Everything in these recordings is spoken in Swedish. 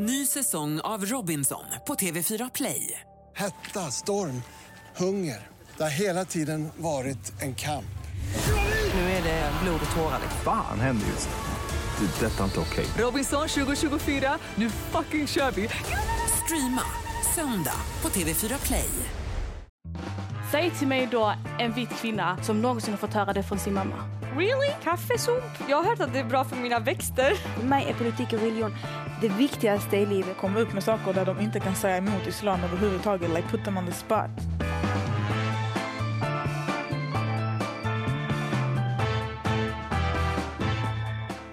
Ny säsong av Robinson på TV4 Play. Hetta, storm, hunger. Det har hela tiden varit en kamp. Nu är det blod och tårar. Fan händer just nu. Det. är Detta är inte okej. Robinson 2024, nu fucking kör vi! Streama söndag på TV4 Play. Säg till mig då en vit kvinna som någonsin har fått höra det från sin mamma. Really? Kaffesump? Jag har hört att det är bra för mina växter. För mig är politik och religion det viktigaste i livet. Komma upp med saker där de inte kan säga emot islam överhuvudtaget. Like put them on the spot.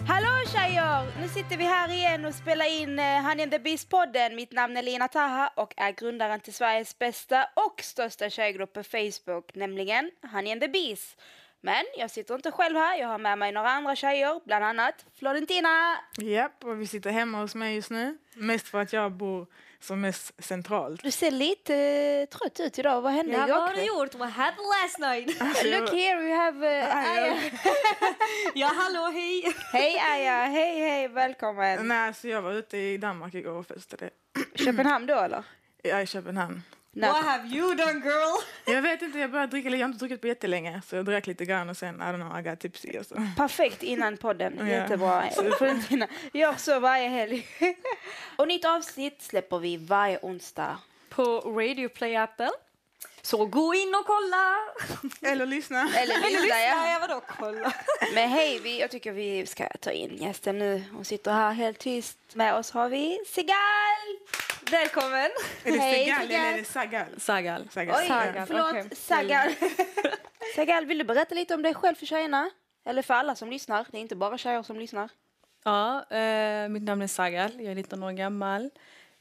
Hallå tjejer! Nu sitter vi här igen och spelar in uh, Honey and the Beast-podden. Mitt namn är Lina Taha och är grundaren till Sveriges bästa och största tjejgrupp på Facebook, nämligen Honey and the Beast. Men jag sitter inte själv här, jag har med mig några andra tjejer, bland annat Florentina. Japp, och vi sitter hemma hos mig just nu. Mest för att jag bor som mest centralt. Du ser lite uh, trött ut idag, vad hände Ja, igår vad har du kväll? gjort? What happened last night? Look here, we have uh, Aya. ja, hallå, hej! Hej Aya, hej hej, välkommen. Nej, så jag var ute i Danmark igår och festade. Köpenhamn då eller? Jag är i Köpenhamn. What have you done girl? Jag vet inte, jag började dricka, jag har inte druckit på jättelänge. Så jag drack lite grann och sen, I don't know, I got tipsy och så. Perfekt innan podden. Jättebra. Gör så varje helg. Och nytt avsnitt släpper vi varje onsdag. På Radio Play-appen. Så gå in och kolla! Eller lyssna. Eller lyssna, Lyssna, ja. ja vadå kolla? Men hej, vi, jag tycker vi ska ta in gästen nu. Hon sitter här helt tyst. Med oss har vi Sigal! Välkommen! Är det Hej, Segal. eller är det Sagal? Sagal. Sagal. Oj, Sagal, förlåt. okej. Sagal. Sagal, vill du berätta lite om dig själv för tjejerna? Eller för alla som lyssnar. Det är inte bara tjejer som lyssnar. Ja, eh, mitt namn är Sagal, jag är 19 år gammal.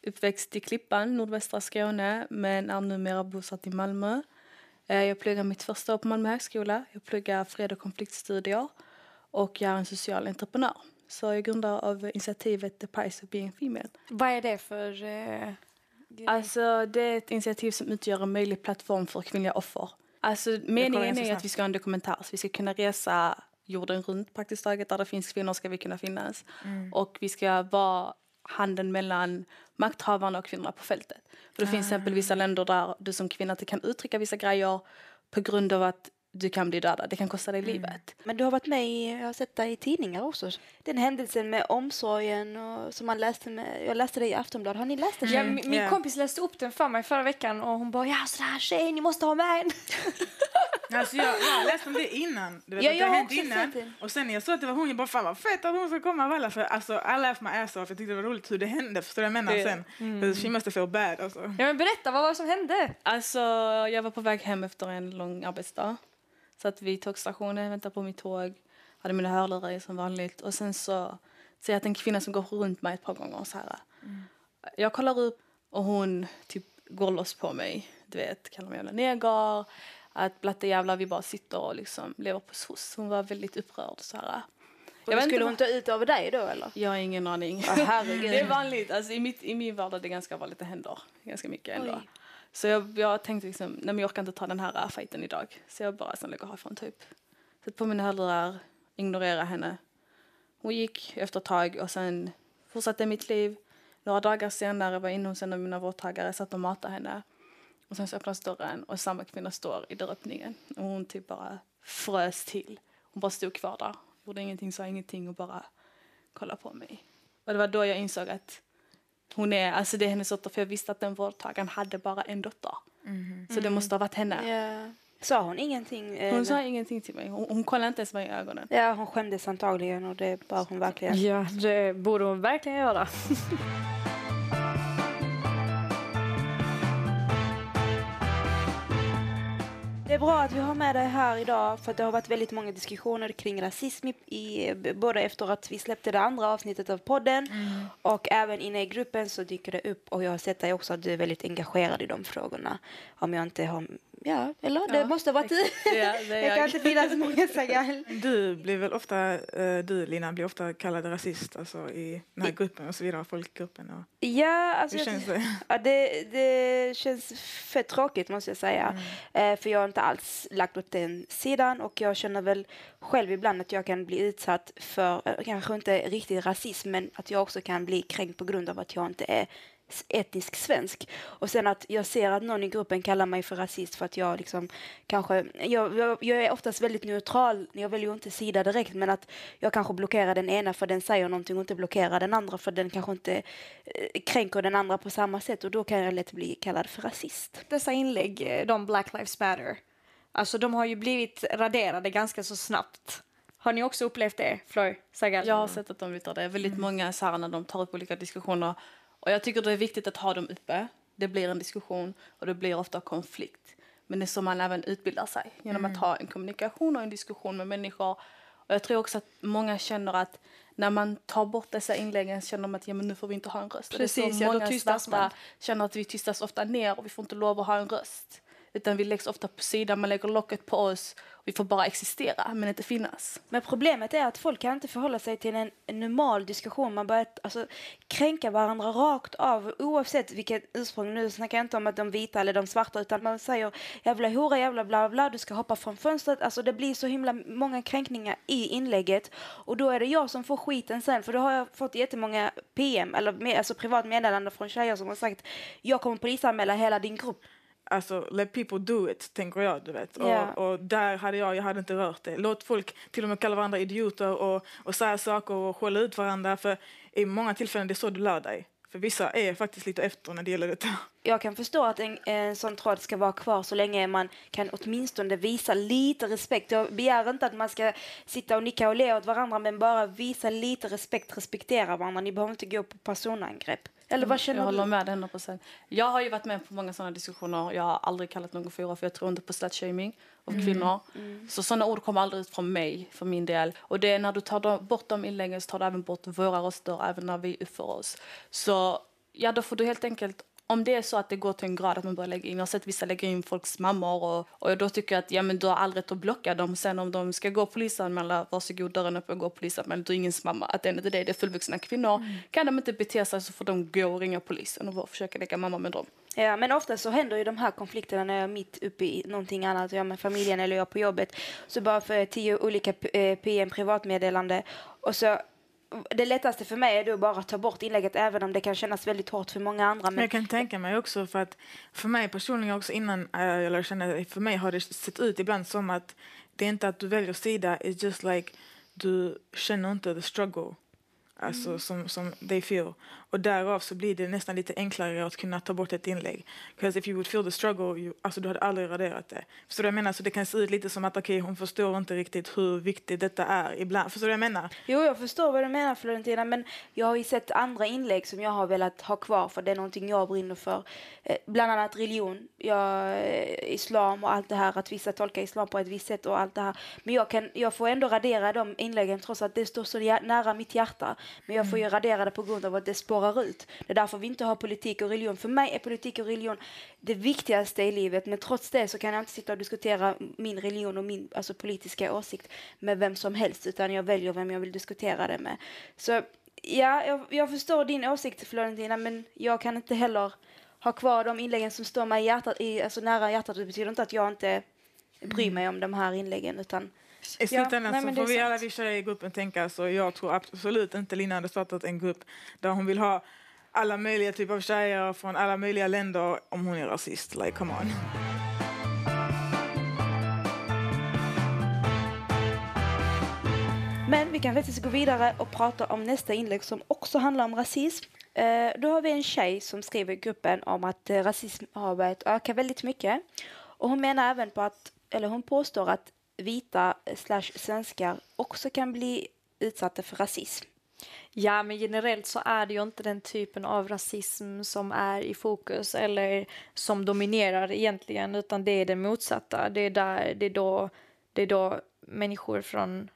Uppväxt i Klippan, nordvästra Skåne, men är numera bosatt i Malmö. Eh, jag pluggar mitt första år på Malmö högskola. Jag pluggar fred och konfliktstudier och jag är en social entreprenör. Så jag är grundare av initiativet The Price of Being Female. Vad är det för... Eh? Alltså det är ett initiativ som utgör en möjlig plattform för kvinnliga offer. Alltså meningen är att vi ska ha en dokumentär så vi ska kunna resa jorden runt praktiskt taget. Där det finns kvinnor ska vi kunna finnas. Och vi ska vara handen mellan makthavarna och kvinnorna på fältet. För det finns till exempel vissa länder där du som kvinna inte kan uttrycka vissa grejer på grund av att du kan bli dödad. Det kan kosta dig livet. Men du har varit med i, jag har sett dig i tidningar också. Den händelsen med omsorgen och som man läste med, jag läste det i Aftonbladet. Har ni läst den? Ja, min min Ja. kompis läste upp den för mig förra veckan och hon bara ja sådär tjej ni måste ha med en. Alltså jag, jag har läst om det innan. Du vet Ja, att det jag har hänt innan. Och sen när jag såg att det var hon, jag bara fan vad fett att hon ska komma av alla. För alltså I laughed my ass off. Jag tyckte det var roligt hur det hände. Förstår du vad jag menar sen? Mm. She must have feel bad alltså. Ja men berätta vad var det som hände? Alltså, jag var på väg hem efter en lång arbetsdag. Satt vid tågstationen, väntade på mitt tåg. Hade mina hörlurar i som vanligt. Och sen så ser jag att en kvinna som går runt mig ett par gånger så här. Jag kollar upp och hon typ går loss på mig. Du vet, kallar mig jävla neger. Att blatte jävlar vi bara sitter och liksom lever på SOS. Hon var väldigt upprörd så här. Jag vet skulle inte hon ta ut över dig då eller? Jag har ingen aning. Herregud. det är vanligt. Alltså, i, mitt, I min vardag är det ganska vanligt. Det händer ganska mycket ändå. Oj. Så jag, jag tänkte liksom, nej men jag orkar inte ta den här äh, fighten idag. Så jag bara sen lägger härifrån typ. Sätt på mina hörlurar, ignorera henne. Hon gick efter ett tag och sen fortsatte mitt liv. Några dagar senare var jag inne hos en av mina vårdtagare, satt och matade henne. Och sen så öppnas dörren och samma kvinna står i dörröppningen. Och hon typ bara frös till. Hon bara stod kvar där, gjorde ingenting, sa ingenting och bara kollade på mig. Och det var då jag insåg att hon är, alltså det är hennes dotter, för jag visste att den vårdtagaren hade bara en dotter. Så det måste ha varit henne. Ja. Sa hon ingenting? eh, Hon sa ingenting till mig, hon, hon kollade inte ens mig i ögonen. Ja, hon skämdes antagligen och det bör hon verkligen. Ja det borde hon verkligen göra. Det är bra att vi har med dig här idag för det har varit väldigt många diskussioner kring rasism i, i, både efter att vi släppte det andra avsnittet av podden och även inne i gruppen så dyker det upp och jag har sett dig också att du är väldigt engagerad i de frågorna. Om jag inte har ja, eller det Ja, måste ha varit du. Ja, det det kan inte finnas många Sagal. Du blir väl ofta, eh, du Lina, blir ofta kallad rasist alltså, i den här gruppen och så vidare, folkgruppen. Och, Ja, alltså hur känns det? ja, det, det känns fett tråkigt måste jag säga. Eh, för jag har inte alls lagt åt den sidan och jag känner väl själv ibland att jag kan bli utsatt för, eh, kanske inte riktigt rasism, men att jag också kan bli kränkt på grund av att jag inte är etnisk svensk. Och sen att jag ser att någon i gruppen kallar mig för rasist för att jag liksom kanske, jag, jag, jag är oftast väldigt neutral, jag väljer ju inte sida direkt, men att jag kanske blockerar den ena för den säger någonting och inte blockerar den andra för den kanske inte eh, kränker den andra på samma sätt och då kan jag lätt bli kallad för rasist. Dessa inlägg, eh, de Black Lives Matter, alltså de har ju blivit raderade ganska så snabbt. Har ni också upplevt det, Flor Sagal? Jag har sett att de yttrar det. Väldigt många så här när de tar upp olika diskussioner. Och jag tycker det är viktigt att ha dem uppe. Det blir en diskussion och det blir ofta konflikt. Men det är så man även utbildar sig. Genom att ha en kommunikation och en diskussion med människor. Och jag tror också att många känner att när man tar bort dessa inläggen känner de att ja, men nu får vi inte ha en röst. Och det är så Precis, ja, många svarta man. känner att vi tystas ofta ner och vi får inte lov att ha en röst. Utan vi läggs ofta på sidan, man lägger locket på oss. Vi får bara existera men inte finnas. Men problemet är att folk kan inte förhålla sig till en, en normal diskussion. Man börjar alltså, kränka varandra rakt av oavsett vilket ursprung. Nu snackar jag inte om att de vita eller de svarta utan man säger jävla hora, jävla bla bla, du ska hoppa från fönstret. Alltså det blir så himla många kränkningar i inlägget och då är det jag som får skiten sen för då har jag fått jättemånga PM eller med, alltså privat meddelande från tjejer som har sagt jag kommer polisanmäla hela din grupp. Alltså, let people do it, tänker jag. Du vet. Ja. Och, och där hade jag, jag hade inte rört det. Låt folk till och med kalla varandra idioter och, och säga saker och skälla ut varandra. För i många tillfällen det är så du lär dig. För vissa är faktiskt lite efter när det gäller detta. jag kan förstå att en, en sån tråd ska vara kvar så länge man kan åtminstone visa lite respekt. Jag begär inte att man ska sitta och nicka och le åt varandra men bara visa lite respekt, respektera varandra. Ni behöver inte gå på personangrepp. Eller vad känner jag håller du? med dig 100 procent. Jag har ju varit med på många sådana diskussioner. Jag har aldrig kallat någon för för jag tror inte på slutshaming av kvinnor. Så sådana ord kommer aldrig ut från mig för min del. Och det är när du tar bort de inläggen så tar du även bort våra röster även när vi uppför oss. Så ja, då får du helt enkelt om det är så att det går till en grad att man börjar lägga in, jag har sett vissa lägga in folks mammor och, och då tycker jag att ja, men du har all rätt att blocka dem. Sen om de ska gå och polisanmäla, varsågod dörren öppen, gå och polisanmäla, du är ingens mamma. Att det är det, det är fullvuxna kvinnor. Kan de inte bete sig så får de gå och ringa polisen och försöka lägga mamma med dem. Ja, men ofta så händer ju de här konflikterna när jag är mitt uppe i någonting annat, jag med familjen eller jag på jobbet. Så bara för tio olika eh, PM privatmeddelande och så det lättaste för mig är då bara att ta bort inlägget även om det kan kännas väldigt hårt för många andra. Men jag kan tänka mig också för att för mig personligen också innan äh, jag lärde känna för mig har det sett ut ibland som att det är inte att du väljer sida, it's just like du känner inte the struggle. Alltså som, som they feel. Och därav så blir det nästan lite enklare att kunna ta bort ett inlägg. Because if you would feel the struggle, you, alltså du hade aldrig raderat det. Förstår du vad jag menar? Så det kan se ut lite som att okej, hon förstår inte riktigt hur viktigt detta är ibland. Förstår du vad jag menar? Jo, jag förstår vad du menar Florentina, men jag har ju sett andra inlägg som jag har velat ha kvar för det är någonting jag brinner för. Eh, bland annat religion, jag, eh, islam och allt det här, att vissa tolkar islam på ett visst sätt och allt det här. Men jag, kan, jag får ändå radera de inläggen trots att det står så nära mitt hjärta. Men jag får ju radera det på grund av att det spårar ut. Det är därför vi inte har politik och religion. För mig är politik och religion det viktigaste i livet, men trots det så kan jag inte sitta och diskutera min religion och min alltså, politiska åsikt med vem som helst, utan jag väljer vem jag vill diskutera det med. Så ja, jag, jag förstår din åsikt Florentina, men jag kan inte heller ha kvar de inläggen som står mig i hjärtat, i, alltså nära hjärtat. Det betyder inte att jag inte bryr mig om de här inläggen, utan I slutändan nej, så får vi sant. alla vi tjejer i gruppen tänka så. Jag tror absolut inte Lina hade startat en grupp där hon vill ha alla möjliga typer av tjejer från alla möjliga länder om hon är rasist. Like, come on. Men vi kan faktiskt gå vidare och prata om nästa inlägg som också handlar om rasism. Eh, då har vi en tjej som skriver i gruppen om att eh, rasism har börjat öka väldigt mycket. Och hon menar även på att, eller hon påstår att vita slash svenskar också kan bli utsatta för rasism. Ja, men generellt så är det ju inte den typen av rasism som är i fokus eller som dominerar egentligen, utan det är det motsatta. Det är, där, det är, då, det är då människor från,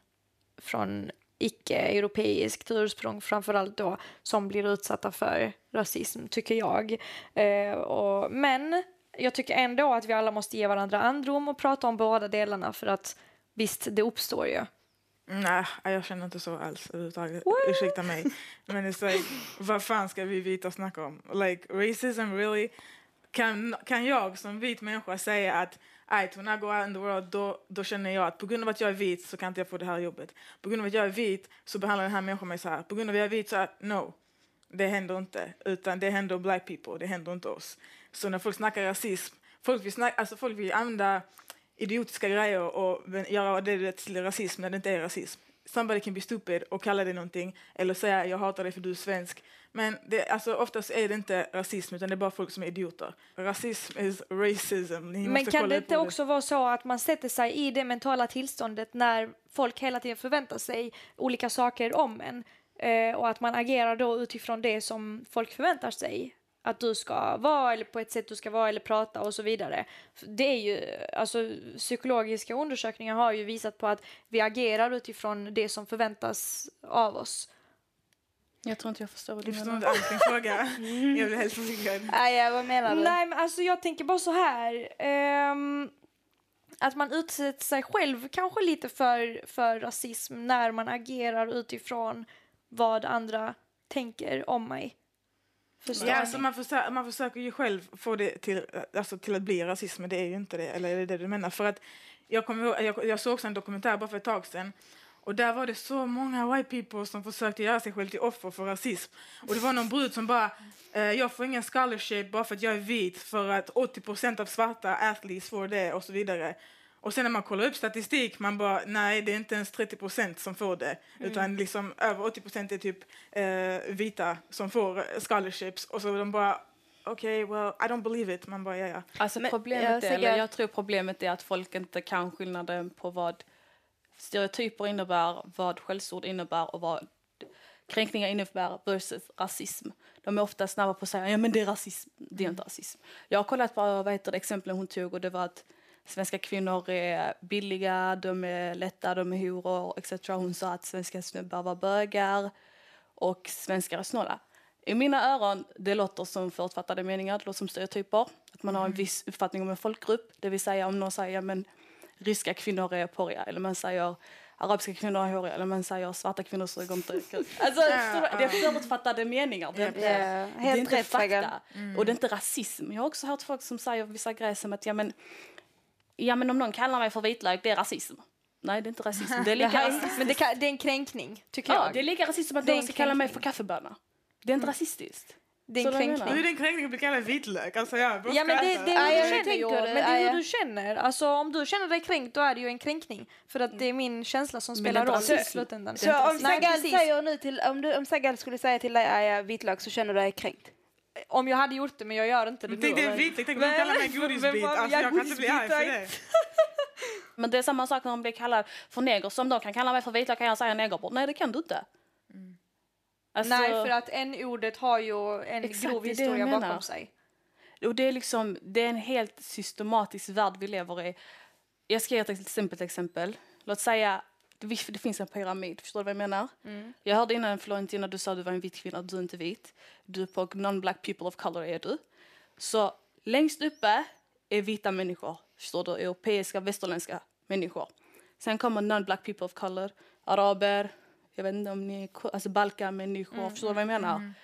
från icke-europeiskt ursprung framförallt då som blir utsatta för rasism, tycker jag. Eh, och, men jag tycker ändå att vi alla måste ge varandra andrum och prata om båda delarna för att visst, det uppstår ju. Nej, jag känner inte så alls överhuvudtaget. Ursäkta mig. Men it's like, vad fan ska vi vita snacka om? Like, racism really? Kan, kan jag som vit människa säga att Right, when I go out in the world, då, då känner jag att på grund av att jag är vit så kan inte jag få det här jobbet. På grund av att jag är vit så behandlar den här människan mig så här. På grund av att jag är vit så är no, det händer inte. Utan det händer black people, det händer inte oss. Så när folk snackar rasism, folk vill, snacka, alltså folk vill använda idiotiska grejer och göra det till rasism när det inte är rasism. Somebody can be stupid och kalla det någonting eller säga jag hatar dig för du är svensk. Men det, alltså, oftast är det inte rasism utan det är bara folk som är idioter. Rasism is racism. Ni Men kan det inte också vara så att man sätter sig i det mentala tillståndet när folk hela tiden förväntar sig olika saker om en eh, och att man agerar då utifrån det som folk förväntar sig? Att du ska vara eller på ett sätt du ska vara eller prata och så vidare. Det är ju, alltså psykologiska undersökningar har ju visat på att vi agerar utifrån det som förväntas av oss. Jag tror inte jag förstår vad du menar. Jag förstår inte alls fråga. jag blir helt förvirrad. Aj, vad menar du? Nej, men alltså jag tänker bara så här. Um, att man utsätter sig själv kanske lite för, för rasism när man agerar utifrån vad andra tänker om mig. Ja, alltså man, försöker, man försöker ju själv få det till, alltså till att bli rasism, men det är ju inte det. Eller är det det du menar? För att jag, kom ihåg, jag, jag såg också en dokumentär bara för ett tag sedan och där var det så många white people som försökte göra sig själv till offer för rasism. Och det var någon brud som bara, eh, jag får ingen scholarship bara för att jag är vit för att 80% av svarta athletes får det och så vidare. Och sen när man kollar upp statistik, man bara, nej det är inte ens 30% som får det. Mm. Utan liksom över 80 är typ eh, vita som får scholarships. Och så de bara, okej, okay, well, I don't believe it. Man bara, ja ja. Alltså problemet är, eller jag tror problemet är att folk inte kan skillnaden på vad stereotyper innebär, vad skällsord innebär och vad kränkningar innebär versus rasism. De är ofta snabba på att säga ja men det är rasism, det är inte rasism. Jag har kollat på vad heter det, exemplen hon tog och det var att svenska kvinnor är billiga, de är lätta, de är horor etc. Hon sa att svenska snubbar var bögar och svenskar är snåla. I mina öron, det låter som förutfattade meningar, det låter som stereotyper. Att man har en viss uppfattning om en folkgrupp. Det vill säga om någon säger ja, men ryska kvinnor är porriga eller man säger arabiska kvinnor är håriga eller man säger svarta kvinnor suger inte Alltså, det är förutfattade meningar. Det är inte, yeah, det är inte fakta. Mm. Och det är inte rasism. Jag har också hört folk som säger vissa grejer som att ja men ja men om någon kallar mig för vitlök, det är rasism. Nej, det är inte rasism. Det är lika rasistiskt. Men det, kan, det, är en kränkning, tycker ja, jag. det är lika rasistiskt som att någon ska kalla mig för kaffebönna. Det är inte mm. rasistiskt. Det är en kränkning. Hur är det en kränkning att bli kallad vitlök? Alltså jag ja, men det, det är hur du känner. Men det är hur du känner. Alltså om du känner dig kränkt då är det ju en kränkning. För att det är min känsla som spelar roll i slutändan. Så om Sagal, säger nu till, om, du, om Sagal skulle säga till dig Aja vitlök så känner du dig kränkt? Om jag hade gjort det men jag gör inte det Tänk dig vitlök, tänk om kallar mig godisbit. Alltså jag kan inte bli arg för det. Men det är samma sak när man blir kallad för neger. Som de kan kalla mig för vitlök kan jag säga negerbror. Nej det kan du inte. Mm. Alltså, Nej för att n-ordet har ju en exakt, grov historia bakom sig. Och det är liksom, det är en helt systematisk värld vi lever i. Jag ska ge ett simpelt exempel. Låt säga det, det finns en pyramid, förstår du vad jag menar? Mm. Jag hörde innan Florentina, du sa att du var en vit kvinna, du är inte vit. Du är på non-black people of color är du. Så längst uppe är vita människor, förstår du? Europeiska, västerländska människor. Sen kommer non-black people of color, araber, jag vet inte om ni är alltså balkanmänniskor, mm, förstår du vad jag menar? Mm.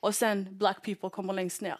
Och sen black people kommer längst ner.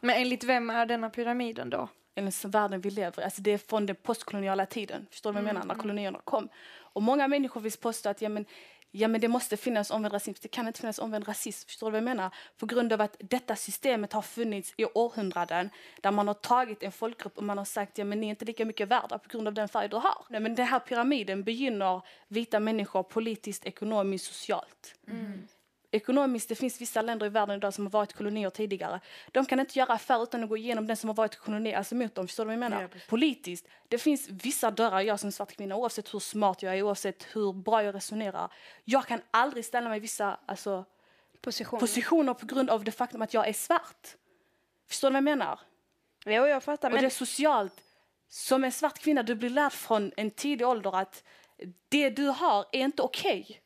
Men enligt vem är denna pyramiden då? Enligt världen vi lever. Alltså det är från den postkoloniala tiden, förstår du vad jag menar? När mm, mm. kolonierna kom. Och många människor vill påstå att ja, men, ja, men det måste finnas omvänd rasism. Det kan inte finnas omvänd rasism. Förstår du vad jag menar? På grund av att detta systemet har funnits i århundraden där man har tagit en folkgrupp och man har sagt ja men ni är inte lika mycket värda på grund av den färg du har. Nej, men den här pyramiden begynner vita människor politiskt, ekonomiskt, socialt. Mm ekonomiskt, det finns vissa länder i världen idag som har varit kolonier tidigare. De kan inte göra affärer utan att gå igenom den som har varit koloni, alltså mot dem. Förstår du vad jag menar? Ja, Politiskt, det finns vissa dörrar jag som svart kvinna, oavsett hur smart jag är, oavsett hur bra jag resonerar. Jag kan aldrig ställa mig i vissa alltså, positioner. positioner på grund av det faktum att jag är svart. Förstår du vad jag menar? Jo, jag fattar. Och men... det är socialt. Som en svart kvinna, du blir lärd från en tidig ålder att det du har är inte okej. Okay.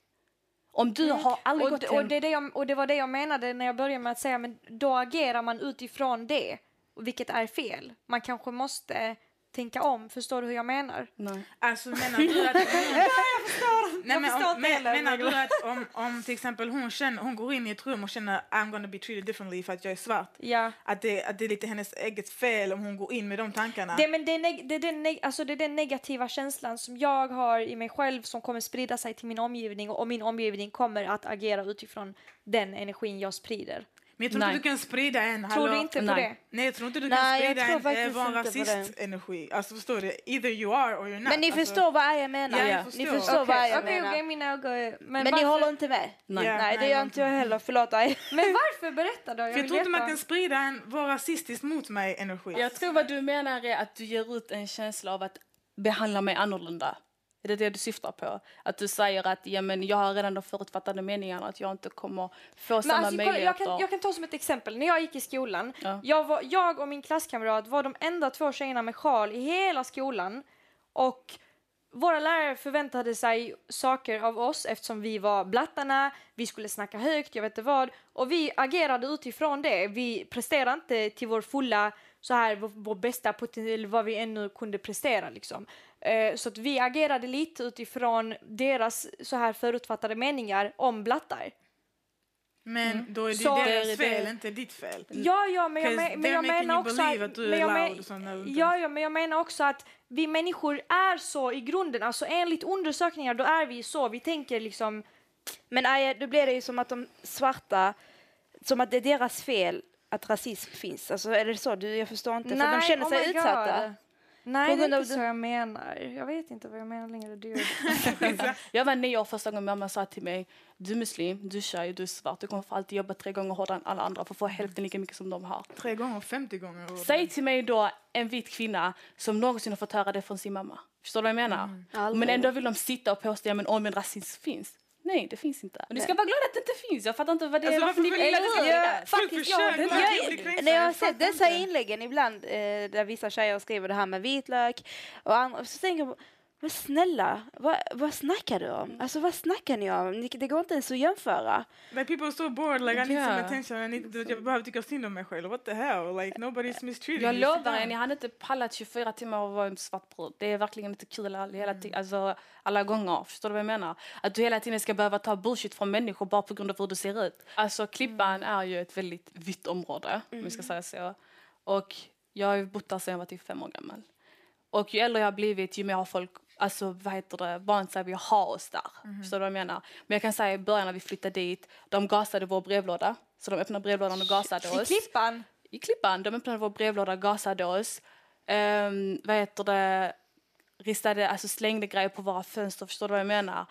Om du mm. har aldrig och, gått och, det det jag, och det var det jag menade när jag började med att säga men då agerar man utifrån det vilket är fel. Man kanske måste tänka om. Förstår du hur jag menar? Nej. Alltså menar du att... Nej, Jag men förstår om, men, menar du att om, om till exempel hon, känner, hon går in i ett rum och känner I'm gonna be treated differently för att jag är svart. Ja. Att det, att det är lite hennes eget fel om hon går in med de tankarna. Det, men det, är neg- det, är den neg- alltså det är den negativa känslan som jag har i mig själv som kommer sprida sig till min omgivning och min omgivning kommer att agera utifrån den energin jag sprider. Men jag tror Nej. inte du kan sprida en... Tror du hallå- inte på Nej. det? Nej, jag tror inte du Nej, kan sprida en på det. rasist-energi. Alltså förstår du? Either you are or you're not. Men ni alltså, förstår vad jag menar. Ja, jag Ni förstår. förstår vad jag Okej, menar. okej, mina ögon. Men, Men ni håller inte med? Nej. Ja. Nej, det gör jag inte jag heller. Förlåt. Men varför? Berätta då. Jag För jag tror inte man kan sprida en vara rasistisk mot mig energi. Jag tror vad du menar är att du ger ut en känsla av att behandla mig annorlunda. Är det det du syftar på? Att du säger att ja, men jag har redan de förutfattade meningarna att jag inte kommer få Men samma alltså, kolla, jag, möjligheter. kan, jag kan ta som ett exempel. När jag gick i skolan, Ja. jag, var, jag och min klasskamrat var de enda två tjejerna med sjal i hela skolan. Och våra lärare förväntade sig saker av oss eftersom vi var blattarna, vi skulle snacka högt, jag vet inte vad. Och vi agerade utifrån det. Vi presterade inte till vår fulla, så här, vår, vår bästa potential, vad vi ännu kunde prestera liksom. Eh, så att vi agerade lite utifrån deras så här förutfattade meningar om blattar. Men då är det Så- deras Det- fel, det- inte ditt fel. Ja, ja, men jag, men, men jag menar också att... att men jag där. ja, ja, men jag menar också att vi människor är så i grunden, alltså enligt undersökningar då är vi så, vi tänker liksom... Men Aja, då blir det ju som att de svarta, som att det är deras fel att rasism finns. Alltså är det så? Du, jag förstår inte. för de känner oh sig my God. Nej, det är inte så jag menar. Jag vet inte vad jag menar längre. Du. Jag var nio år första gången mamma sa till mig du är muslim, du är tjej, du är svart, du kommer få alltid jobba tre gånger hårdare än alla andra för att få hälften lika mycket som de har. Tre gånger, 50 gånger. hårdare. Säg till mig då en vit kvinna som någonsin har fått höra det från sin mamma. Förstår du vad jag menar? Aldrig. Men ändå vill de sitta och påstå att om en rasism finns. Nej, det finns inte. Och ni ska vara glada att det inte finns. Jag fattar inte vad det är. Alltså, varför ni vill att det ska faktiskt, jag, jag, kränkta. när jag har sett dessa inte. inläggen ibland eh, där vissa tjejer skriver det här med vitlök och andra, så tänker jag men snälla, vad, vad snackar du om? Alltså vad snackar ni om? Det går inte ens att jämföra. Like people are so bored, like I need some Ja. attention, I need to, jag behöver tycka synd om mig själv. What the hell? Like nobody's mistreating Jag lovar er, ni hade inte pallat 24 timmar och vara en svart brud. Det är verkligen inte kul all, hela tiden, alltså, alla gånger. Förstår du vad jag menar? Att du hela tiden ska behöva ta bullshit från människor bara på grund av hur du ser ut. Alltså Klippan är ju ett väldigt vitt område, om vi ska säga så. Och jag har ju bott där sedan jag var typ fem år gammal. Och ju äldre jag har blivit, ju mer har folk alltså, vad heter det, vant sig vid att ha oss där. Förstår du vad jag menar? Men jag kan säga i början när vi flyttade dit, de gasade vår brevlåda. Så de öppnade brevlådan och gasade I oss Klippan. i Klippan. De öppnade vår brevlåda, gasade oss. Um, vad heter det? Ristade, alltså slängde grejer på våra fönster. Förstår du vad jag menar?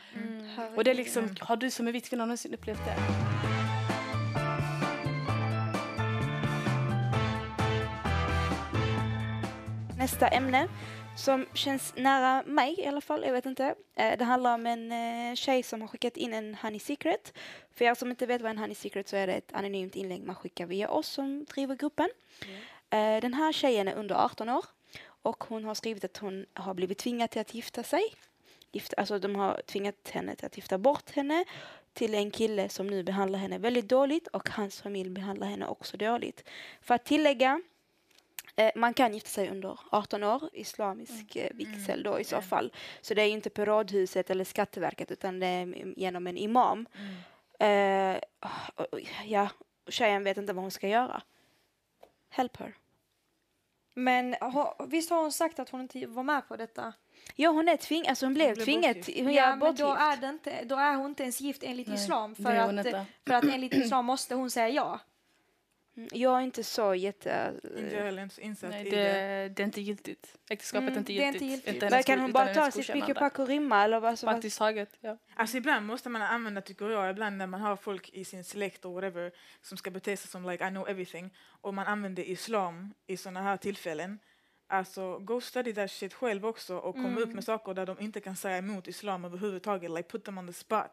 Och det är liksom, har du som är vit kvinna någonsin upplevt det? Nästa ämne som känns nära mig i alla fall, jag vet inte. Eh, det handlar om en eh, tjej som har skickat in en Honey Secret. För er som inte vet vad en Honey Secret så är det ett anonymt inlägg man skickar via oss som driver gruppen. Eh, den här tjejen är under 18 år och hon har skrivit att hon har blivit tvingad till att gifta sig. Gifta, alltså de har tvingat henne till att gifta bort henne till en kille som nu behandlar henne väldigt dåligt och hans familj behandlar henne också dåligt. För att tillägga man kan gifta sig under 18 år, islamisk eh, vigsel då i så fall. Så det är inte på rådhuset eller Skatteverket utan det är genom en imam. Eh, och- och- ja, tjejen vet inte vad hon ska göra. Help her. Men visst har hon sagt att hon inte var med på detta? Ja, hon är tvingad, alltså hon blev blev tvingad, hon ja, men då är, det inte, då är hon inte ens gift enligt Nej, islam. För att, inte. för att enligt islam måste hon säga ja. Mm, Jag är inte så jätte... Inte jag heller insatt Nej, i det, det. det är inte giltigt. Äktenskapet Mm, är inte det är giltigt. inte giltigt. Men kan hon bara ta sitt pick och pack och rymma eller vad? Vad- Praktiskt taget, ja. Alltså ibland måste man använda, tycker jag, ibland när man har folk i sin släkt och whatever som ska bete sig som like I know everything och man använder islam i sådana här tillfällen. Alltså go study that shit själv också och kom upp med saker där de inte kan säga emot islam överhuvudtaget, like put them on the spot.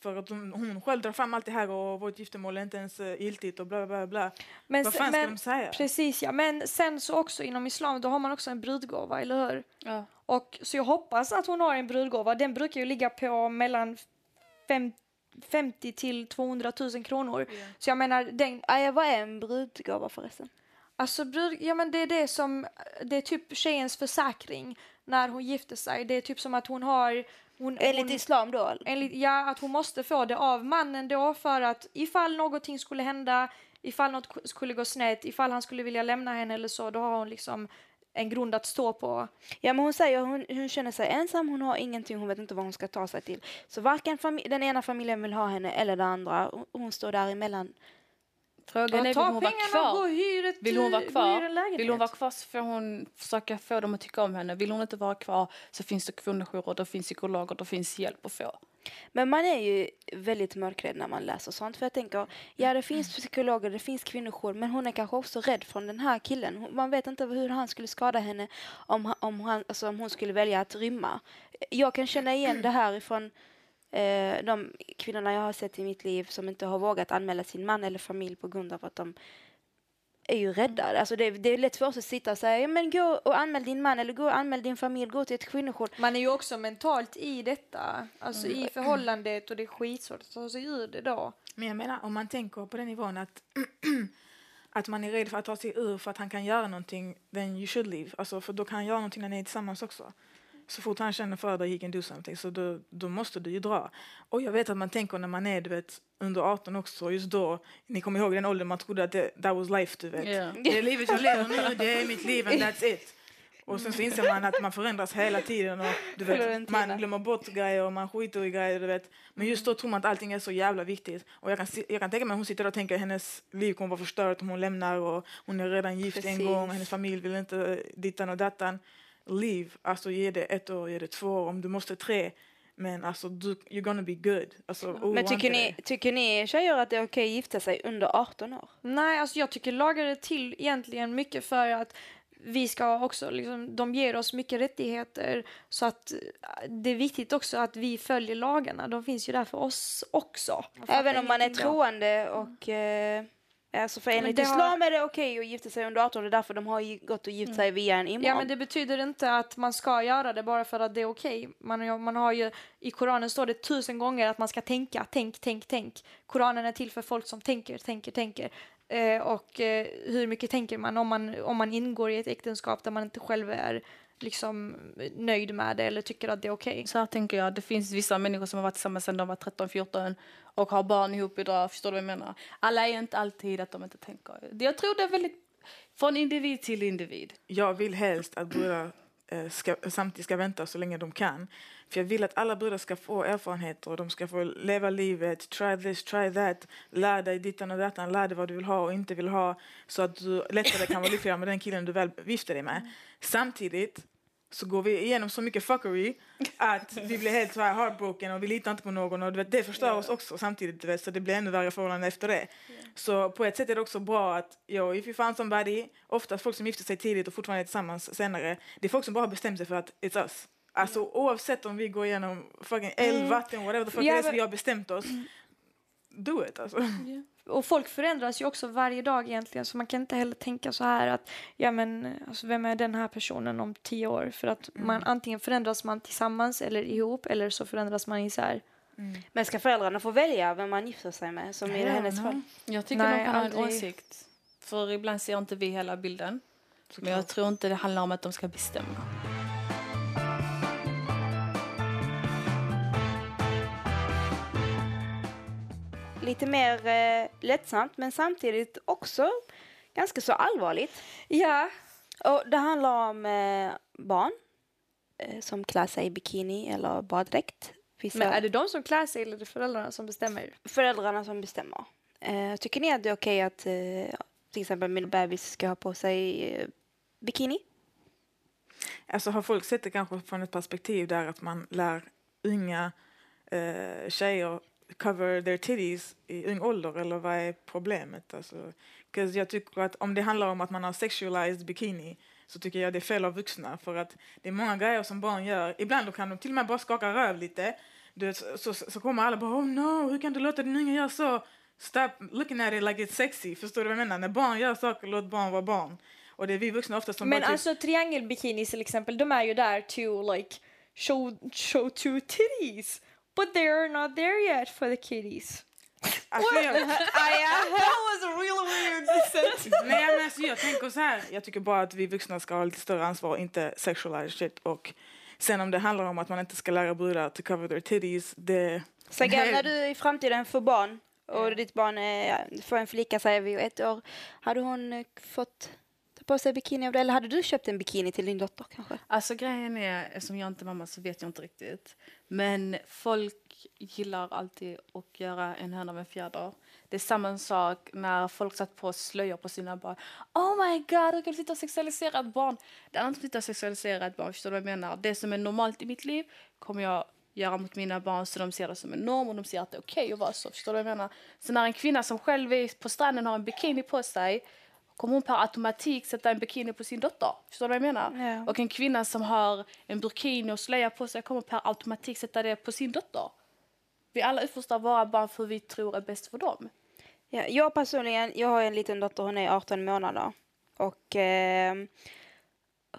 För att hon, hon själv drar fram allt det här och vårt giftermål är inte ens eh, giltigt och bla bla bla. Men, Vad fan ska men, de säga? Precis, ja. Men sen så också inom islam, då har man också en brudgåva, eller hur? ja. Och så jag hoppas att hon har en brudgåva. Den brukar ju ligga på mellan fem, 50 till 200 000 kronor. Så jag menar, den, vad är en brudgåva förresten? Alltså brud, ja men det är det som, det är typ tjejens försäkring när hon gifter sig. Det är typ som att hon har... Hon, Enligt hon, islam då? enligt, ja, att hon måste få det av mannen då för att ifall någonting skulle hända, ifall något ku- skulle gå snett, ifall han skulle vilja lämna henne eller så, då har hon liksom en grund att stå på. Ja, men hon säger hon, hon känner sig ensam, hon har ingenting, hon vet inte vad hon ska ta sig till. Så varken den ena familjen vill ha henne eller den andra. Hon, hon står däremellan. Frågan är, vill hon vara och kvar? hyr ett, Vill hon vara kvar? Vill hon vara kvar så får hon försöka få dem att tycka om henne. Vill hon inte vara kvar så finns det kvinnojourer, det finns psykologer, det finns hjälp att få. Men man är ju väldigt mörkrädd när man läser sånt. För jag tänker, ja det finns psykologer, det finns kvinnojour, men hon är kanske också rädd från den här killen. Man vet inte hur han skulle skada henne om, om, han, alltså om hon skulle välja att rymma. Jag kan känna igen det här ifrån eh, de kvinnorna jag har sett i mitt liv som inte har vågat anmäla sin man eller familj på grund av att de är ju rädda. Alltså det, det är lätt för oss att sitta och säga, ja, men gå och anmäl din man eller gå och anmäl din familj, gå till ett kvinnojour. Man är ju också mentalt i detta, alltså Mm. i förhållandet och det är skitsvårt att ta sig ur det då. Men jag menar, om man tänker på den nivån att, att man är rädd för att ta sig ur för att han kan göra någonting, then you should leave. Alltså, för då kan han göra någonting när ni är tillsammans också. Så fort han känner för det, he can do something. Så då, då måste du ju dra. Och jag vet att man tänker när man är du vet, under 18 också, just då, ni kommer ihåg den åldern man trodde att det that was life, du vet. Ja. Det är livet jag lever nu, det är mitt liv and that's it. Och sen så inser man att man förändras hela tiden och du vet, man glömmer bort grejer och man skiter i grejer. Du vet. Men just då tror man att allting är så jävla viktigt. Och jag kan, jag kan tänka mig att hon sitter och tänker att hennes liv kommer vara förstört om hon lämnar och hon är redan gift en Precis. gång, hennes familj vill inte dittan och dattan. Leave, alltså ge det ett år, ge det två år, om du måste tre. Men alltså, du, you're gonna be good. Alltså, oroa Men tycker ni, tycker ni tjejer att det är okej att gifta sig under 18 år? Nej, alltså jag tycker lagar är till egentligen mycket för att vi ska också, liksom, de ger oss mycket rättigheter så att eh, det är viktigt också att vi följer lagarna. De finns ju där för oss också. Även om man är troende och... Eh, alltså för enligt det har- islam är det okej att gifta sig under 18 och därför de har gått och gift sig via en imam. Ja, men det betyder inte att man ska göra det bara för att det är okej. Man, har- man har ju, I Koranen står det tusen gånger att man ska tänka, tänk, tänk, tänk. Koranen är till för folk som tänker, tänker, tänker. Eh, och eh, hur mycket tänker man om, man om man ingår i ett äktenskap där man inte själv är liksom nöjd med det eller tycker att det är okej? Så här tänker jag, det finns vissa människor som har varit tillsammans sedan de var 13-14 och har barn ihop idag, förstår du vad jag menar? Alla är inte alltid att de inte tänker. Jag tror det är väldigt från individ till individ. Jag vill helst att eh, ska, samtidigt ska vänta så länge de kan. För jag vill att alla brudar ska få erfarenheter och de ska få leva livet, try this, try that, lär dig dittan och dattan, lär dig vad du vill ha och inte vill ha så att du lättare kan vara lyckligare med den killen du väl gifter dig med. Samtidigt så går vi igenom så mycket fuckery att vi blir helt så här heartbroken och vi litar inte på någon och det förstör oss också samtidigt vet, så det blir ännu värre förhållanden efter det. Så på ett sätt är det också bra att, yo, if you found somebody, oftast folk som gifter sig tidigt och fortfarande är tillsammans senare, det är folk som bara har bestämt sig för att it's us. Alltså oavsett om vi går igenom fucking eld, vatten, whatever the fuck Ja, it is, vi har bestämt oss. Do it alltså. Och folk förändras ju också varje dag egentligen så man kan inte heller tänka så här att ja men alltså, vem är den här personen om tio år? För att man antingen förändras man tillsammans eller ihop eller så förändras man isär. Men ska föräldrarna få välja vem man gifter sig med, som i hennes fall? Jag tycker Nej, de kan ha en aldrig. åsikt. För ibland ser inte vi hela bilden. Men jag tror inte det handlar om att de ska bestämma. Lite mer eh, lättsamt, men samtidigt också ganska så allvarligt. Ja, Och det handlar om eh, barn eh, som klär sig i bikini eller baddräkt. Vissa men är det de som klär sig eller är det föräldrarna som bestämmer? föräldrarna som bestämmer. Eh, tycker ni att det är okej att eh, till exempel min bebis ska ha på sig eh, bikini? Alltså har folk sett det kanske från ett perspektiv där att man lär unga eh, tjejer cover their titties i ung ålder eller vad är problemet? Alltså, jag tycker att om det handlar om att man har sexualized bikini så tycker jag det är fel av vuxna för att det är många grejer som barn gör. Ibland kan de till och med bara skaka röv lite. Du så, så, så kommer alla bara oh no, hur kan du låta din unge göra så? Stop looking at it like it's sexy. Förstår du vad jag menar? När barn gör saker, låt barn vara barn. Och det är vi vuxna ofta som Men typ- alltså triangelbikinis till exempel, de är ju där to like show, show two titties. But they're not there yet for the kitties. Alltså, jag, that was a real weird Nej men alltså jag tänker så här. Jag tycker bara att vi vuxna ska ha lite större ansvar inte sexualize shit. Och sen om det handlar om att man inte ska lära brudar to cover their titties, det... Sagan, när du i framtiden får barn och ditt barn är, får en flicka säger vi ett år, hade hon eh, fått ta på sig bikini av det eller hade du köpt en bikini till din dotter kanske? Alltså grejen är, eftersom jag inte är mamma så vet jag inte riktigt. Men folk gillar alltid att göra en höna med fjäder. Det är samma sak när folk satt på slöjor på sina barn. Oh my god, hur kan du sitta och sexualisera ett barn? Det är inte att sitta och sexualisera ett barn, förstår du vad jag menar? Det som är normalt i mitt liv kommer jag göra mot mina barn så de ser det som en norm och de ser att det är okej okay att vara så. Förstår du vad jag menar? Så när en kvinna som själv är på stranden har en bikini på sig kommer hon per automatik sätta en bikini på sin dotter. Förstår du vad jag menar? Ja. Och en kvinna som har en burkini och slöja på sig kommer per automatik sätta det på sin dotter. Vi alla uppfostrar våra barn för vi tror är bäst för dem. Ja, jag personligen, jag har en liten dotter, hon är 18 månader. Och eh,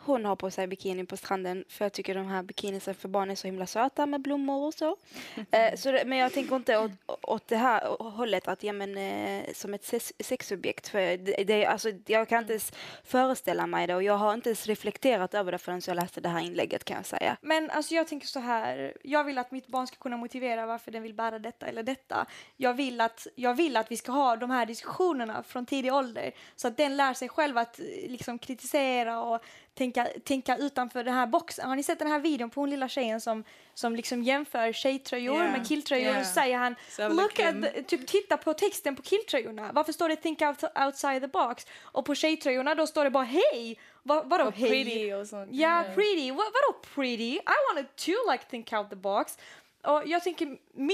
hon har på sig bikini på stranden för jag tycker de här bikinisen för barn är så himla söta med blommor och så. eh, så det, men jag tänker inte åt, åt det här hållet att ja, men, eh, som ett sex, sexobjekt. För det, det, alltså, jag kan inte ens föreställa mig det och jag har inte ens reflekterat över det förrän jag läste det här inlägget kan jag säga. Men alltså jag tänker så här, jag vill att mitt barn ska kunna motivera varför den vill bära detta eller detta. Jag vill att, jag vill att vi ska ha de här diskussionerna från tidig ålder så att den lär sig själv att eh, liksom kritisera och tänka, tänka utanför den här boxen. Har ni sett den här videon på hon lilla tjejen som, som liksom jämför tjejtröjor Yeah. med killtröjor Yeah. och säger han Så Look Kim. at typ titta på texten på killtröjorna. Varför står det think out, outside the box? Och på tjejtröjorna då står det bara hej. Va, vadå Och hej? pretty och sånt. Ja, Yeah. pretty. Vad, vadå pretty? I wanted to like think out the box. Och jag tänker, me,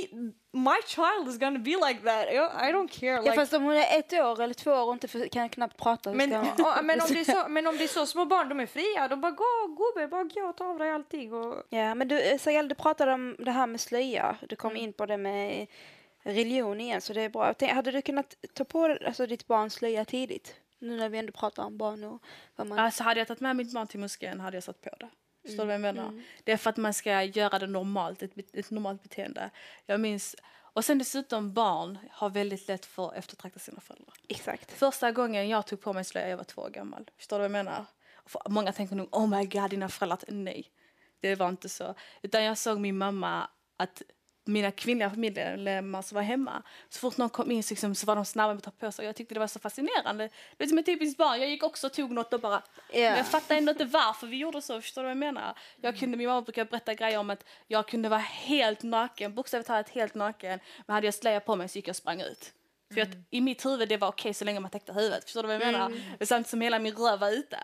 my child is gonna be like that. I don't care. Ja, Like, fast om hon är ett år eller två år och inte för, kan knappt prata. men, ja, men, om det är så, men om det är så små barn, de är fria. De bara gå gubbe, bara gå och ta av dig allting. Och, Ja, men du, eh, Sagal, du pratade om det här med slöja. Du kom Mm. in på det med religion igen, så det är bra. Tänkte, hade du kunnat ta på alltså, ditt barns slöja tidigt? Nu när vi ändå pratar om barn och vad man... Alltså hade jag tagit med mitt barn till moskén hade jag satt på det. Förstår du vad jag Mm, menar? Det är för att man ska göra det normalt, ett, ett normalt beteende. Jag minns, och sen dessutom barn har väldigt lätt för att eftertrakta sina föräldrar. Exakt. Första gången jag tog på mig slöja jag var två år gammal. Förstår du vad jag menar? För, många tänker nog, oh my god, dina föräldrar. Nej, det var inte så. Utan jag såg min mamma att mina kvinnliga familjemedlemmar som var hemma, så fort någon kom in så, liksom, så var de snabba med att ta på sig. Jag tyckte det var så fascinerande. Det är som ett typiskt barn. Jag gick också och tog något och bara... Ja. Men jag fattar ändå inte varför vi gjorde så. Förstår du vad jag menar? Jag kunde, min mamma brukar berätta grejer om att jag kunde vara helt naken, bokstavligt talat helt naken. Men hade jag slöja på mig så gick jag och sprang ut. För att i mitt huvud det var okej så länge man täckte huvudet. Förstår du vad jag menar? Samtidigt som hela min röv var ute.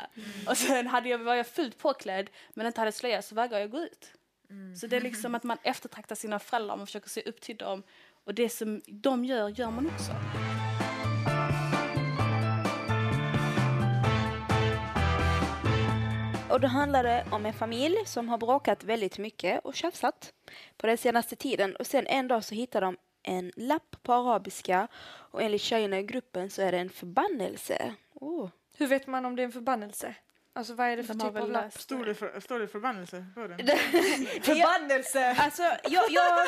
Och sen hade jag, var jag fullt påklädd men inte hade slöja så vägrade jag gå ut. Så det är liksom att man eftertraktar sina föräldrar, man försöker se upp till dem. Och det som de gör, gör man också. Och då handlar det om en familj som har bråkat väldigt mycket och tjafsat på den senaste tiden. Och sen en dag så hittar de en lapp på arabiska och enligt tjejerna i gruppen så är det en förbannelse. Oh. hur vet man om det är en förbannelse? Alltså vad är det för De typ av lapp? Står det, för, står det förbannelse på den? Förbannelse! Alltså, jag, jag,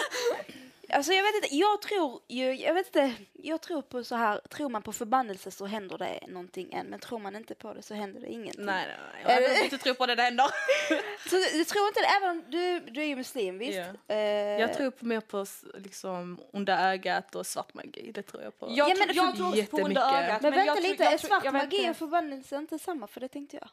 alltså jag vet inte, jag tror ju, jag vet inte, jag tror på så här, tror man på förbannelse så händer det någonting än, men tror man inte på det så händer det ingenting. Nej, nej, nej. Jag inte tro på det ändå. Så du tror inte det, även om du, du är ju muslim, visst? Ja. Eh, Jag tror på mer på liksom onda ögat och svart magi. Det tror jag på. Jag, Ja, tror- men jag tror också på onda ögat. Men, jag vänta lite, jag är svart magi och förbannelse inte samma? För det tänkte jag.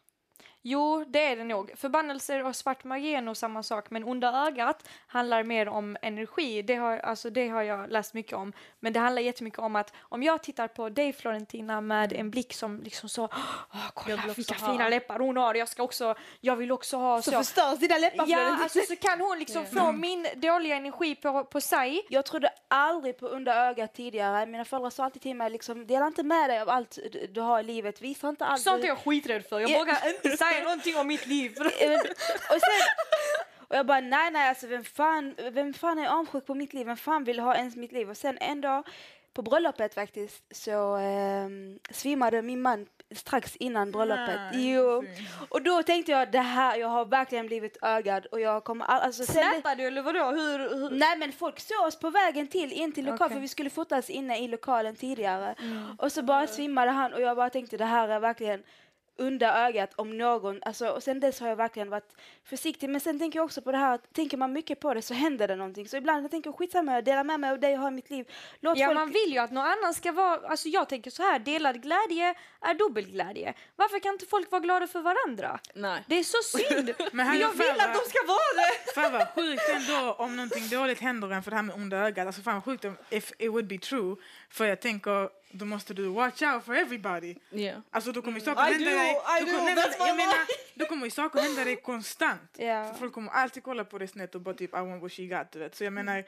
Jo, det är det nog. Förbannelser och svart magi är nog samma sak, men onda ögat handlar mer om energi. Det har, alltså, det har jag läst mycket om. Men det handlar jättemycket om att om jag tittar på dig Florentina med en blick som liksom så, åh, kolla vilka ha." fina läppar hon har, jag ska också, jag vill också ha så. förstörs dina läppar ja, alltså så kan hon liksom få min dåliga energi på, på sig. Jag trodde aldrig på onda ögat tidigare. Mina föräldrar sa alltid till mig, liksom, dela inte med dig av allt du- har i livet. Visa inte allt. Sånt är jag skiträdd för. Jag Ja. vågar inte säga någonting om mitt liv. Och, sen, och jag bara, nej, nej, alltså vem fan, vem fan är avundsjuk på mitt liv? Vem fan vill ha ens mitt liv? Och sen en dag, på bröllopet faktiskt så eh, svimmade min man strax innan bröllopet. Nej, jo. Och då tänkte jag det här, jag har verkligen blivit ögad och jag kommer all, alltså, Snappade du eller vadå? Hur, hur? Nej men folk såg oss på vägen till, in till lokalen Okej. för vi skulle fotas inne i lokalen tidigare. Och så bara svimmade han och jag bara tänkte det här är verkligen under ögat om någon, alltså, och sen dess har jag verkligen varit försiktig. Men sen tänker jag också på det här att tänker man mycket på det så händer det någonting. Så ibland jag tänker jag skitsamma, jag delar med mig av det jag har i mitt liv. Låt Ja, folk... man vill ju att någon annan ska vara... Alltså jag tänker så här, delad glädje är dubbel glädje. Varför kan inte folk vara glada för varandra? Nej. Det är så synd! Men hallå, jag vill att de ska vara det! Fan vad sjukt ändå om någonting dåligt händer en för det här med onda ögat. Alltså fan vad sjukt om if it would be true. För jag tänker, då måste du watch out for everybody. Yeah. Alltså då kommer ju saker hända dig. I do, kommer- that's my jag menar, då kommer ju saker hända dig konstant. Ja. För folk kommer alltid kolla på dig snett och bara typ I want what she got du vet. Så jag menar,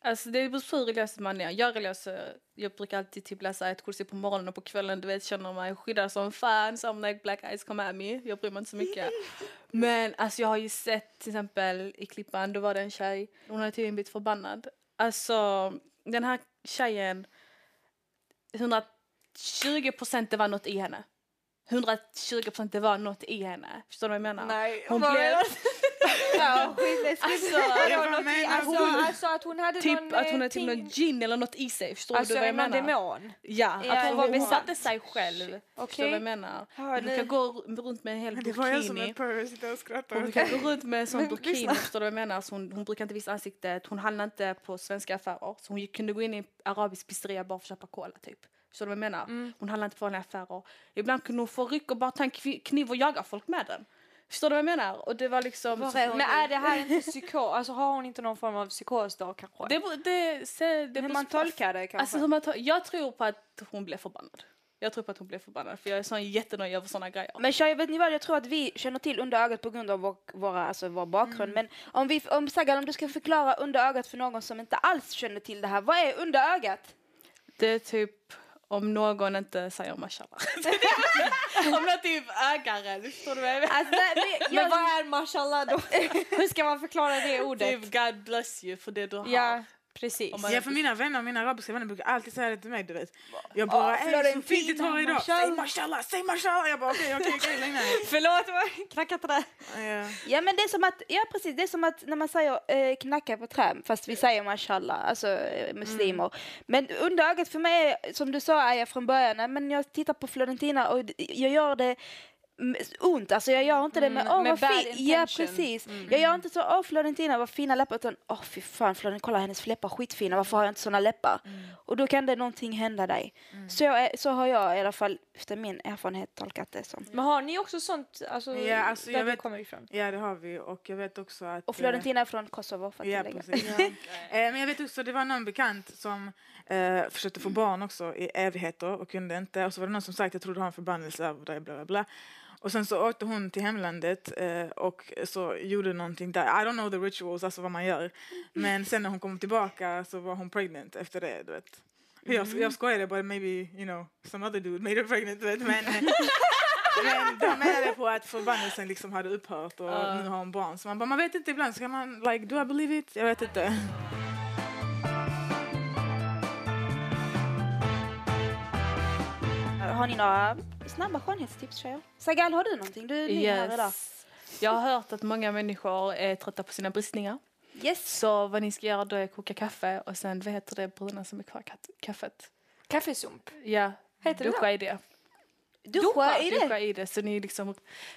Alltså det beror på hur religiös man är. Jag så jag brukar alltid typ läsa ett kursi på morgonen och på kvällen. Du vet, känner mig skyddad som fan. Som like black eyes come at me. Jag bryr mig inte så mycket. Men alltså jag har ju sett till exempel i Klippan, då var det en tjej. Hon hade tydligen blivit förbannad. Alltså den här tjejen, 120 procent det var något i henne. 120 procent det var något i henne. Förstår du vad jag menar? Nej, Hon vad blev... Ja, skitläskigt. Alltså, Alltså, hon- alltså att hon hade typ någon... att hon eh, hade typ någon gin eller något i sig. Förstår Alltså du vad jag menar? demon. Ja, Ja, att hon, var- satte sig själv. Förstår du vad jag menar? Hon brukar gå runt med en hel det var jag som är sitter och skrattar. Hon brukar gå runt med en sån lyssna. förstår du vad jag menar? Så hon, hon brukar inte visa ansiktet, hon handlar inte på svenska affärer. Så hon kunde gå in i en arabisk pizzeria bara för att köpa cola typ. Förstår du vad jag menar? Mm. Hon handlar inte på vanliga affärer. Ibland kunde hon få ryck och bara ta en kniv och jaga folk med den. Förstår du vad jag menar? Och det var liksom... Var är? Men är det här inte psykos? Alltså har hon inte någon form av psykos då kanske? det, det, det, det Hur man tolkar det kanske. Alltså hur man jag tror på att hon blev förbannad. Jag tror på att hon blev förbannad för jag är sån jättenöjd över såna grejer. Men tjejer, vet ni vad? Jag tror att vi känner till under ögat på grund av vår, våra, alltså vår bakgrund. Men om, vi, om Sagan, om du ska förklara under ögat för någon som inte alls känner till det här. Vad är under ögat? Det är typ om någon inte säger mashallah. om det är typ ägaren, förstår du vad jag menar? Alltså, nej, men, vad är mashallah då? Hur ska man förklara det ordet? Typ God bless you för det du har. Ja, precis. Man- Ja för mina vänner, mina arabiska vänner brukar alltid säga det till mig du vet. Jag bara, Ja, ey så fint ditt hår idag. mashallah." Säg mashallah, säg mashallah. Jag bara okej okej okej lugna dig. Förlåt, knacka inte det. Ja. ja men det är som att, ja precis, det är som att när man säger eh, knacka på trä, fast vi säger mashallah, alltså eh, muslimer. Men under ögat för mig, är, som du sa är jag från början, men jag tittar på Florentina och jag gör det mm, ont, alltså jag gör inte det med Mm, åh med vad fin, ja precis. Jag gör inte så åh Florentina vad fina läppar utan åh fy fan Florentina, kolla hennes läppar skitfina, varför har jag inte såna läppar? Och då kan det någonting hända dig. Så, är, så har jag i alla fall efter min erfarenhet tolkat det som. Men har ni också sånt, alltså, Ja, alltså, där jag vet- kommer ifrån? ja det har vi och jag vet också att... Och Florentina är från Kosovo för att eh, Ja precis. eh, men jag vet också det var någon bekant som eh, försökte få barn också i evigheter och kunde inte. Och så var det någon som sagt jag tror du har en förbannelse över dig bla bla bla. Och sen så åkte hon till hemlandet eh, och så gjorde någonting där. I don't know the rituals, alltså vad man gör. Men sen när hon kom tillbaka så var hon pregnant efter det, du vet. Jag, jag skojade bara maybe, you know, some other dude made her pregnant, du vet. Men, men de menade på att förbannelsen liksom hade upphört och nu har hon barn. Så man bara, man vet inte ibland, ska man like, do I believe it? Jag vet inte. Har ni några snabba skönhetstips tjejer? Sagal, har du någonting? Du är ny här idag. Yes. Jag har hört att många människor är trötta på sina bristningar. Yes. Så vad ni ska göra då är att koka kaffe och sen vad heter det bruna som är kvar kaffet? Kaffesump. Ja, Heter det duscha i det. Duscha i det? Duscha i det så ni liksom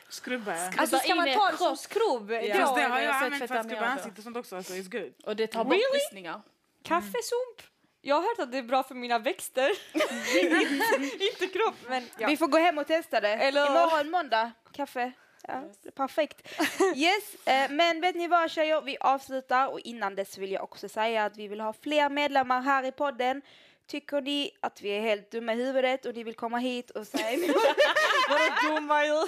Skrubba. ja. Alltså ska man ta det som skrubb? Ja. Fast det har jag så använt för att skrubba det. ansiktet och sånt också, alltså it's good. och det tar bort Really? bristningar. Kaffesump? Jag har hört att det är bra för mina växter. inte kropp, men ja. Vi får gå hem och testa det. Eller- Imorgon måndag, kaffe. Ja, perfekt. Yes, eh, men vet ni vad tjejer, vi avslutar och innan dess vill jag också säga att vi vill ha fler medlemmar här i podden. Tycker ni att vi är helt dumma i huvudet och ni vill komma hit och säga emot? Dumma ju?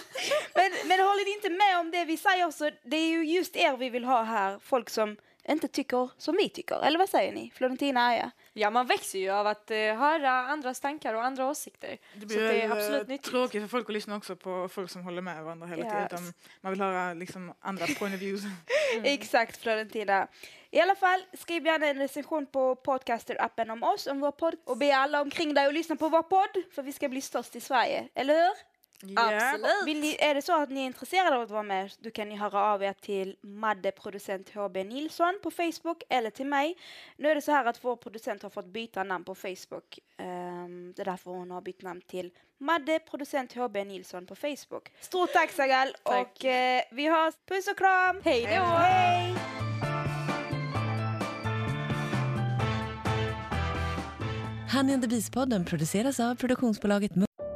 men, men håller ni inte med om det vi säger så det är ju just er vi vill ha här. Folk som inte tycker som vi tycker. Eller vad säger ni? Florentina Aja? Ja, man växer ju av att eh, höra andras tankar och andra åsikter. Det Så blir det är väl, absolut eh, nyttigt. tråkigt för folk att lyssna också på folk som håller med varandra hela tiden. Yes. Utan man vill höra liksom andra point of views. Exakt Florentina. I alla fall, skriv gärna en recension på podcaster-appen om oss, om vår podd och be alla omkring dig att lyssna på vår podd för vi ska bli störst i Sverige, eller hur? Absolut. Vill ni, är det så att ni är intresserade av att vara med då kan ni höra av er till Madde producent HB Nilsson på Facebook eller till mig. Nu är det så här att vår producent har fått byta namn på Facebook. Ehm, det är därför hon har bytt namn till Madde producent HB Nilsson på Facebook. Stort tack Sagal Tack. och eh, vi hörs. Puss och kram! Hej då! Hej! Honey and the Beast-podden produceras av produktionsbolaget